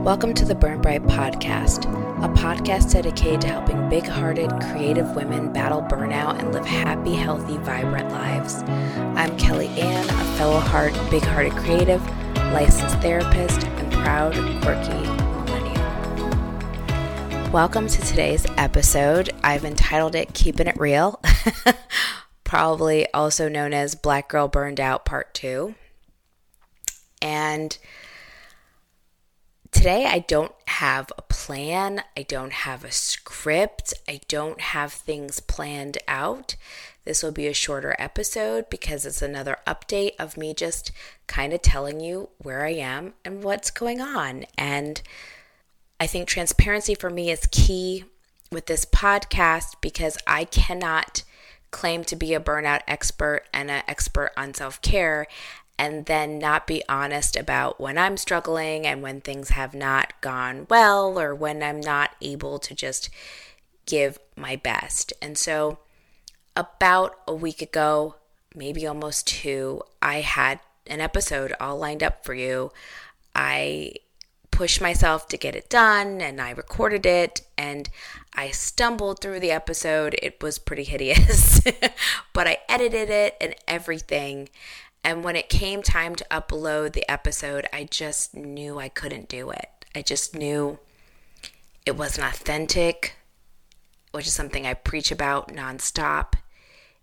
Welcome to the Burn Bright Podcast, a podcast dedicated to helping big hearted, creative women battle burnout and live happy, healthy, vibrant lives. I'm Kelly Ann, a fellow heart, big hearted creative, licensed therapist, and proud, quirky millennial. Welcome to today's episode. I've entitled it Keeping It Real, probably also known as Black Girl Burned Out Part 2. And today I don't have a plan, I don't have a script, I don't have things planned out. This will be a shorter episode because it's another update of me just kind of telling you where I am and what's going on. And I think transparency for me is key with this podcast because I cannot claim to be a burnout expert and an expert on self care and then not be honest about when I'm struggling and when things have not gone well or when I'm not able to just give my best. And so, about a week ago, maybe almost two, I had an episode all lined up for you. I pushed myself to get it done and I recorded it and I stumbled through the episode. It was pretty hideous, but I edited it and everything. And when it came time to upload the episode, I just knew I couldn't do it. I just knew it wasn't authentic, which is something I preach about nonstop.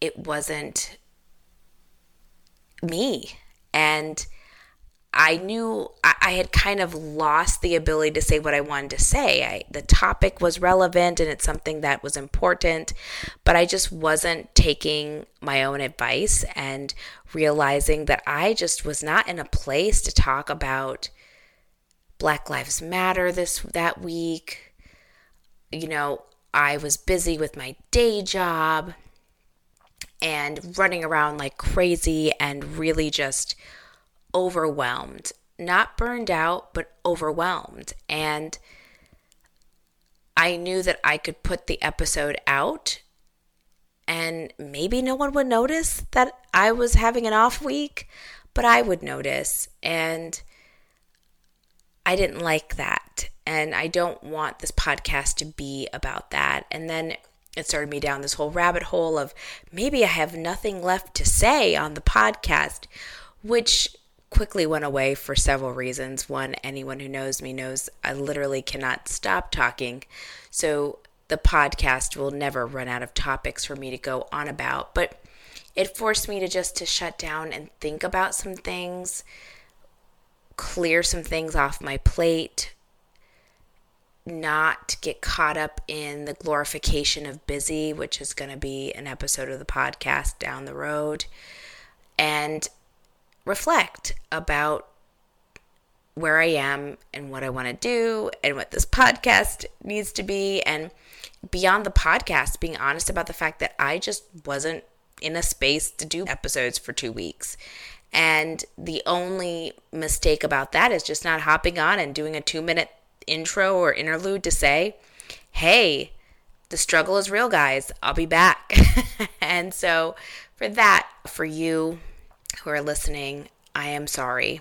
It wasn't me. And I knew I, had kind of lost the ability to say what I wanted to say. I, the topic was relevant and it's something that was important, but I just wasn't taking my own advice and realizing that I just was not in a place to talk about Black Lives Matter this that week. You know, I was busy with my day job and running around like crazy and really just overwhelmed. Not burned out, but overwhelmed. And I knew that I could put the episode out and maybe no one would notice that I was having an off week, but I would notice. And I didn't like that. And I don't want this podcast to be about that. And then it started me down this whole rabbit hole of maybe I have nothing left to say on the podcast, which quickly went away for several reasons. One, anyone who knows me knows I literally cannot stop talking. So the podcast will never run out of topics for me to go on about, but it forced me to just to shut down and think about some things, clear some things off my plate, not get caught up in the glorification of busy, which is going to be an episode of the podcast down the road, and reflect about where I am and what I want to do and what this podcast needs to be. And beyond the podcast, being honest about the fact that I just wasn't in a space to do episodes for two weeks. And the only mistake about that is just not hopping on and doing a two minute intro or interlude to say, hey, the struggle is real, guys. I'll be back. and so, for that, for you who are listening, I am sorry.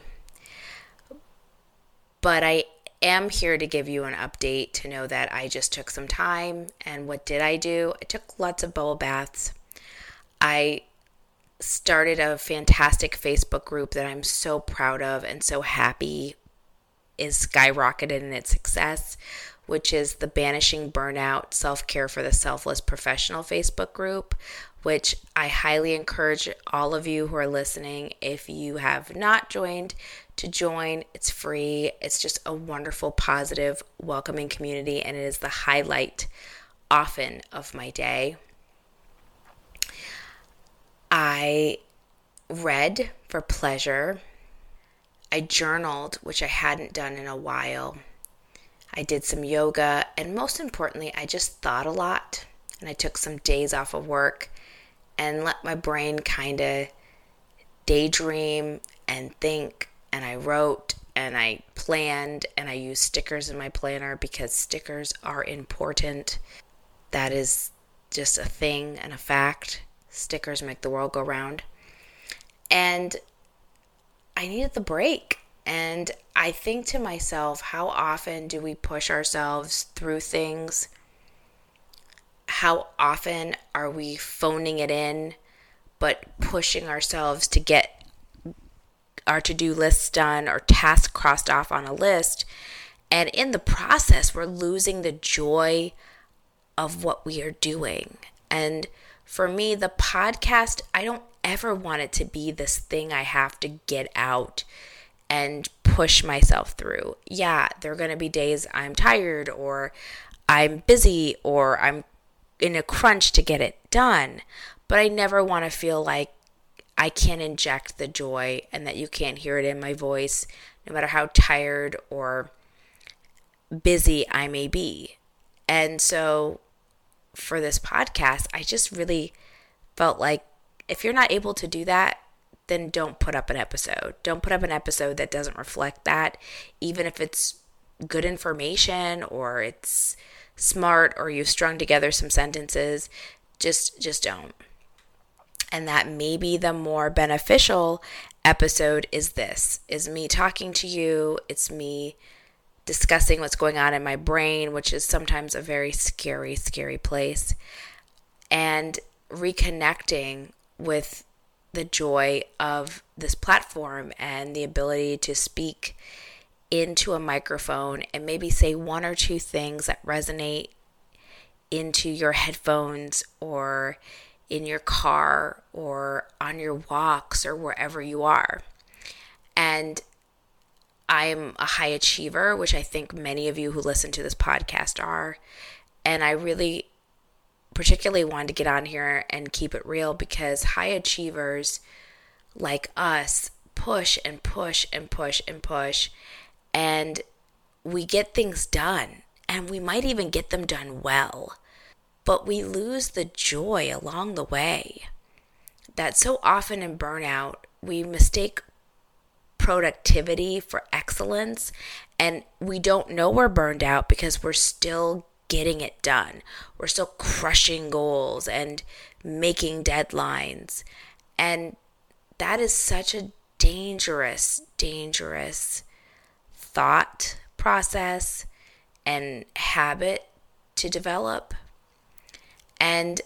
But I am here to give you an update to know that I just took some time. And what did I do? I took lots of bubble baths. I started a fantastic Facebook group that I'm so proud of and so happy is skyrocketed in its success, which is the Banishing Burnout Self Care for the Selfless Professional Facebook group, which I highly encourage all of you who are listening, if you have not joined, to join. It's free. It's just a wonderful, positive, welcoming community, and it is the highlight often of my day. I read for pleasure. I journaled, which I hadn't done in a while. I did some yoga, and most importantly, I just thought a lot. And I took some days off of work and let my brain kind of daydream and think and I wrote and I planned and I used stickers in my planner because stickers are important. That is just a thing and a fact. Stickers make the world go round. And I needed the break. And I think to myself, how often do we push ourselves through things? How often are we phoning it in, but pushing ourselves to get our to do lists done or tasks crossed off on a list? And in the process, we're losing the joy of what we are doing. And for me, the podcast, I don't ever want it to be this thing I have to get out and push myself through. Yeah, there are going to be days I'm tired or I'm busy or I'm in a crunch to get it done. But I never want to feel like I can't inject the joy and that you can't hear it in my voice, no matter how tired or busy I may be. And so for this podcast, I just really felt like if you're not able to do that, then don't put up an episode. Don't put up an episode that doesn't reflect that, even if it's good information or it's smart or you've strung together some sentences. Just just don't. And that maybe the more beneficial episode is this is me talking to you, it's me discussing what's going on in my brain, which is sometimes a very scary, scary place, and reconnecting with the joy of this platform and the ability to speak into a microphone and maybe say one or two things that resonate into your headphones or in your car or on your walks or wherever you are. And I'm a high achiever, which I think many of you who listen to this podcast are. And I really particularly wanted to get on here and keep it real because high achievers like us push and push and push and push we get things done and we might even get them done well but we lose the joy along the way that so often in burnout we mistake productivity for excellence and we don't know we're burned out because we're still getting it done. We're still crushing goals and making deadlines. And that is such a dangerous, dangerous thought process and habit to develop. And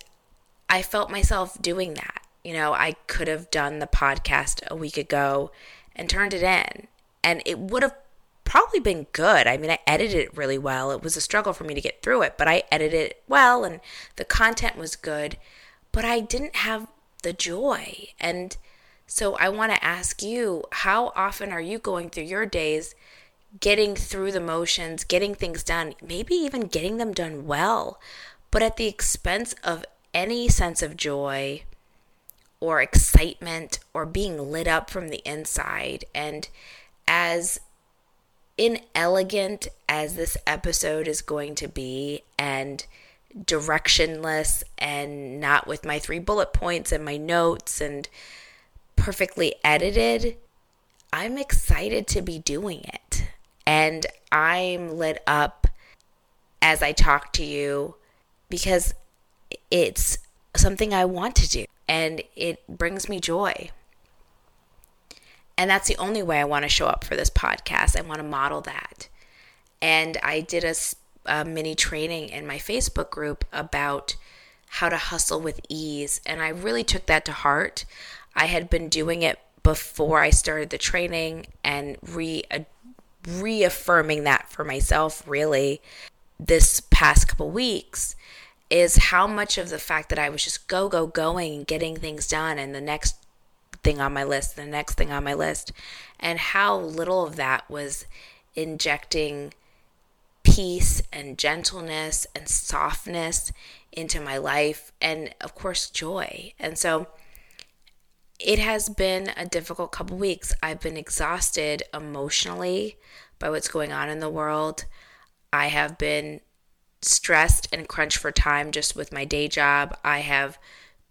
I felt myself doing that. You know, I could have done the podcast a week ago and turned it in, and it would have probably been good. I mean, I edited it really well. It was a struggle for me to get through it, but I edited it well and the content was good, but I didn't have the joy. And so I want to ask you how often are you going through your days getting through the motions, getting things done, maybe even getting them done well, but at the expense of any sense of joy? Or excitement, or being lit up from the inside. And as inelegant as this episode is going to be and directionless and not with my three bullet points and my notes and perfectly edited, I'm excited to be doing it. And I'm lit up as I talk to you because it's something I want to do and it brings me joy. And that's the only way I want to show up for this podcast. I want to model that. And I did a, a mini training in my Facebook group about how to hustle with ease. And I really took that to heart. I had been doing it before I started the training and re reaffirming that for myself really this past couple weeks is how much of the fact that I was just go go going and getting things done and the next thing on my list, the next thing on my list, and how little of that was injecting peace and gentleness and softness into my life, and of course, joy. And so it has been a difficult couple weeks. I've been exhausted emotionally by what's going on in the world. I have been stressed and crunched for time just with my day job. I have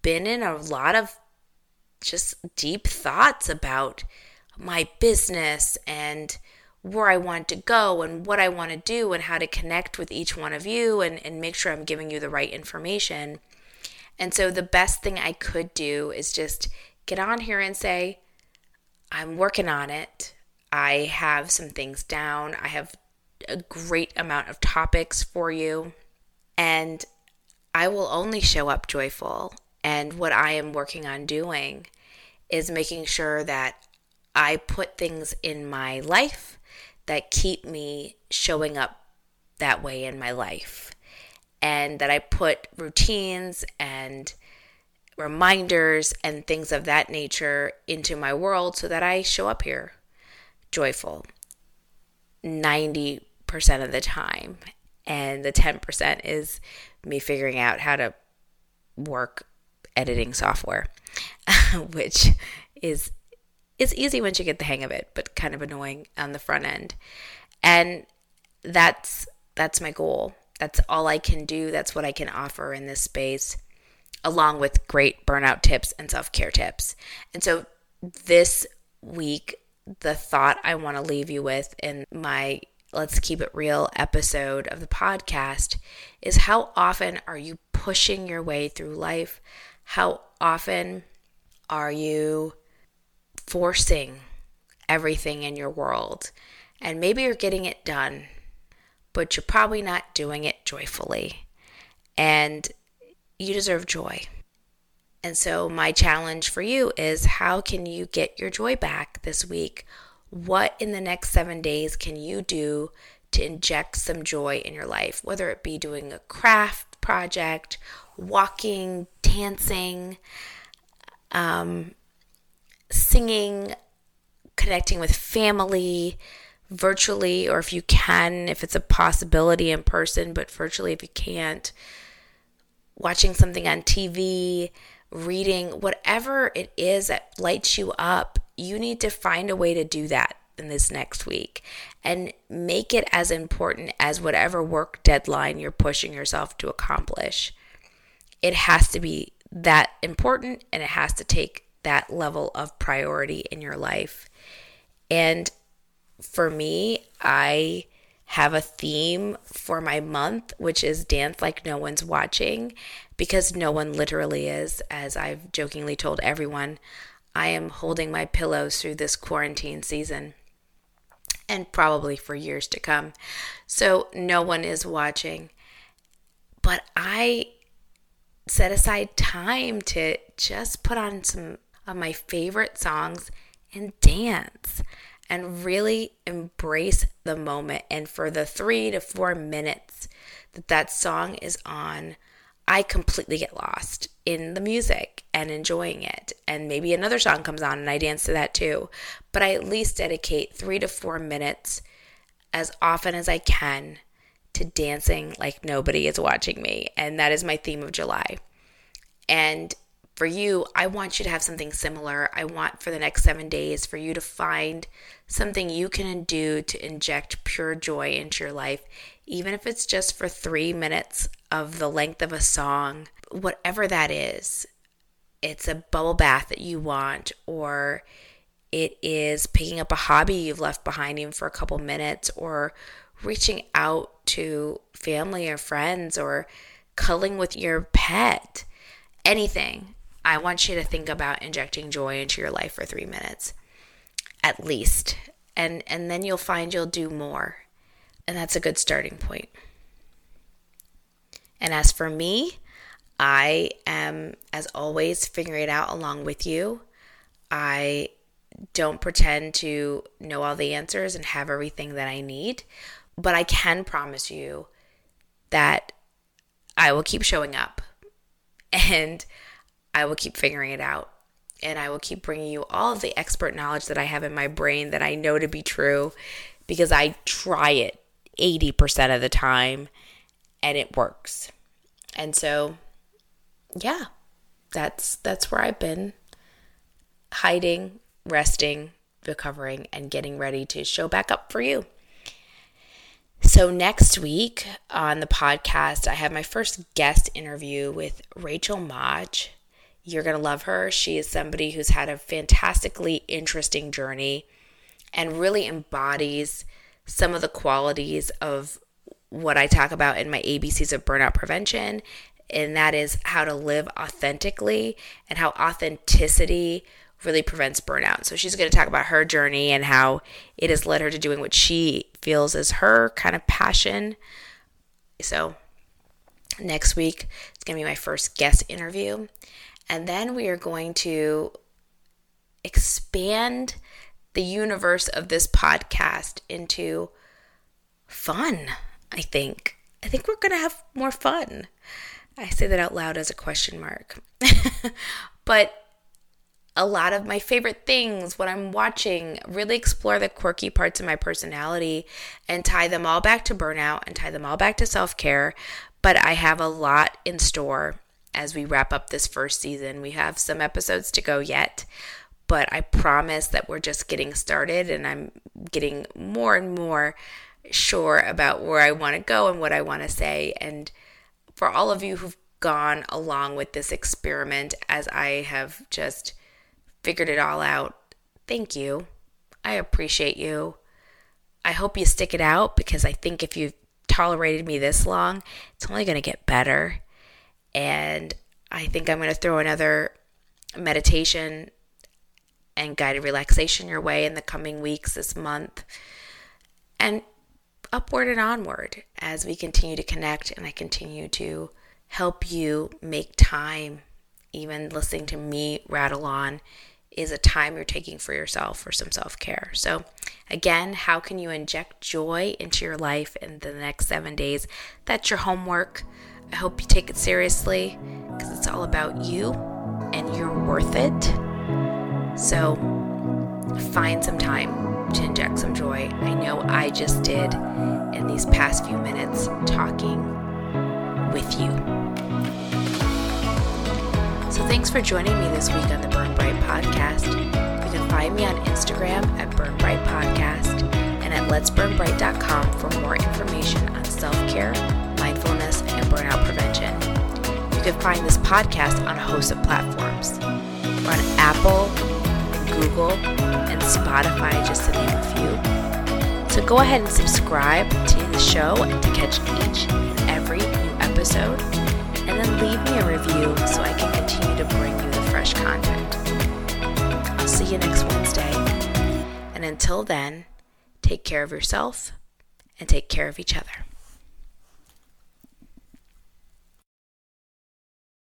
been in a lot of just deep thoughts about my business and where I want to go and what I want to do and how to connect with each one of you and, and make sure I'm giving you the right information. And so the best thing I could do is just get on here and say, I'm working on it. I have some things down. I have a great amount of topics for you. And I will only show up joyful. And what I am working on doing is making sure that I put things in my life that keep me showing up that way in my life. And that I put routines and reminders and things of that nature into my world so that I show up here joyful 90% of the time. And the 10% is me figuring out how to work editing software, which is is easy once you get the hang of it, but kind of annoying on the front end. And that's that's my goal. That's all I can do. That's what I can offer in this space along with great burnout tips and self-care tips. And so this week the thought I want to leave you with in my Let's Keep It Real episode of the podcast is how often are you pushing your way through life? How often are you forcing everything in your world? And maybe you're getting it done, but you're probably not doing it joyfully. And you deserve joy. And so, my challenge for you is how can you get your joy back this week? What in the next seven days can you do to inject some joy in your life? Whether it be doing a craft project, walking, dancing, um, singing, connecting with family virtually, or if you can, if it's a possibility in person, but virtually if you can't, watching something on TV reading, whatever it is that lights you up, you need to find a way to do that in this next week and make it as important as whatever work deadline you're pushing yourself to accomplish. It has to be that important and it has to take that level of priority in your life. And for me, I have a theme for my month, which is dance like no one's watching, because no one literally is. As I've jokingly told everyone, I am holding my pillows through this quarantine season and probably for years to come. So no one is watching. But I set aside time to just put on some of my favorite songs and dance and really embrace the moment. And for the three to four minutes that that song is on, I completely get lost in the music and enjoying it. And maybe another song comes on and I dance to that too. But I at least dedicate three to four minutes as often as I can to dancing like nobody is watching me. And that is my theme of July. And for you, I want you to have something similar. I want for the next seven days for you to find something you can do to inject pure joy into your life, even if it's just for three minutes of the length of a song, whatever that is. It's a bubble bath that you want, or it is picking up a hobby you've left behind even for a couple minutes, or reaching out to family or friends, or cuddling with your pet. Anything. I want you to think about injecting joy into your life for three minutes at least. And and then you'll find you'll do more. And that's a good starting point. And as for me, I am as always figuring it out along with you. I don't pretend to know all the answers and have everything that I need, but I can promise you that I will keep showing up and I will keep figuring it out and I will keep bringing you all of the expert knowledge that I have in my brain that I know to be true because I try it 80% of the time and it works. And so yeah, that's that's where I've been hiding, resting, recovering and getting ready to show back up for you. So, next week on the podcast, I have my first guest interview with Rachel Modge. You're going to love her. She is somebody who's had a fantastically interesting journey and really embodies some of the qualities of what I talk about in my ABCs of burnout prevention. And that is how to live authentically and how authenticity really prevents burnout. So she's going to talk about her journey and how it has led her to doing what she feels is her kind of passion. So next week it's going to be my first guest interview. And then we are going to expand the universe of this podcast into fun, I think. I think we're going to have more fun. I say that out loud as a question mark. but a lot of my favorite things, what I'm watching, really explore the quirky parts of my personality and tie them all back to burnout and tie them all back to self care. But I have a lot in store as we wrap up this first season. We have some episodes to go yet, but I promise that we're just getting started and I'm getting more and more sure about where I want to go and what I want to say. And for all of you who've gone along with this experiment as I have just figured it all out. Thank you. I appreciate you. I hope you stick it out because I think if you've tolerated me this long, it's only going to get better. And I think I'm going to throw another meditation and guided relaxation your way in the coming weeks, this month, and upward and onward as we continue to connect and I continue to help you make time, even listening to me rattle on is a time you're taking for yourself for some self care. So, again, how can you inject joy into your life in the next seven days? That's your homework. I hope you take it seriously because it's all about you and you're worth it. So, find some time to inject some joy. I know I just did in these past few minutes talking with you. So thanks for joining me this week on the Burn Bright podcast. You can find me on Instagram at Burn Bright Podcast and at letsburnbright.com for more information on self-care, mindfulness, and burnout prevention. You can find this podcast on a host of platforms. We're on Apple, Google, and Spotify, just to name a few. So go ahead and subscribe to the show and to catch each and every new episode leave me a review so I can continue to bring you the fresh content. I'll see you next Wednesday. And until then, take care of yourself and take care of each other.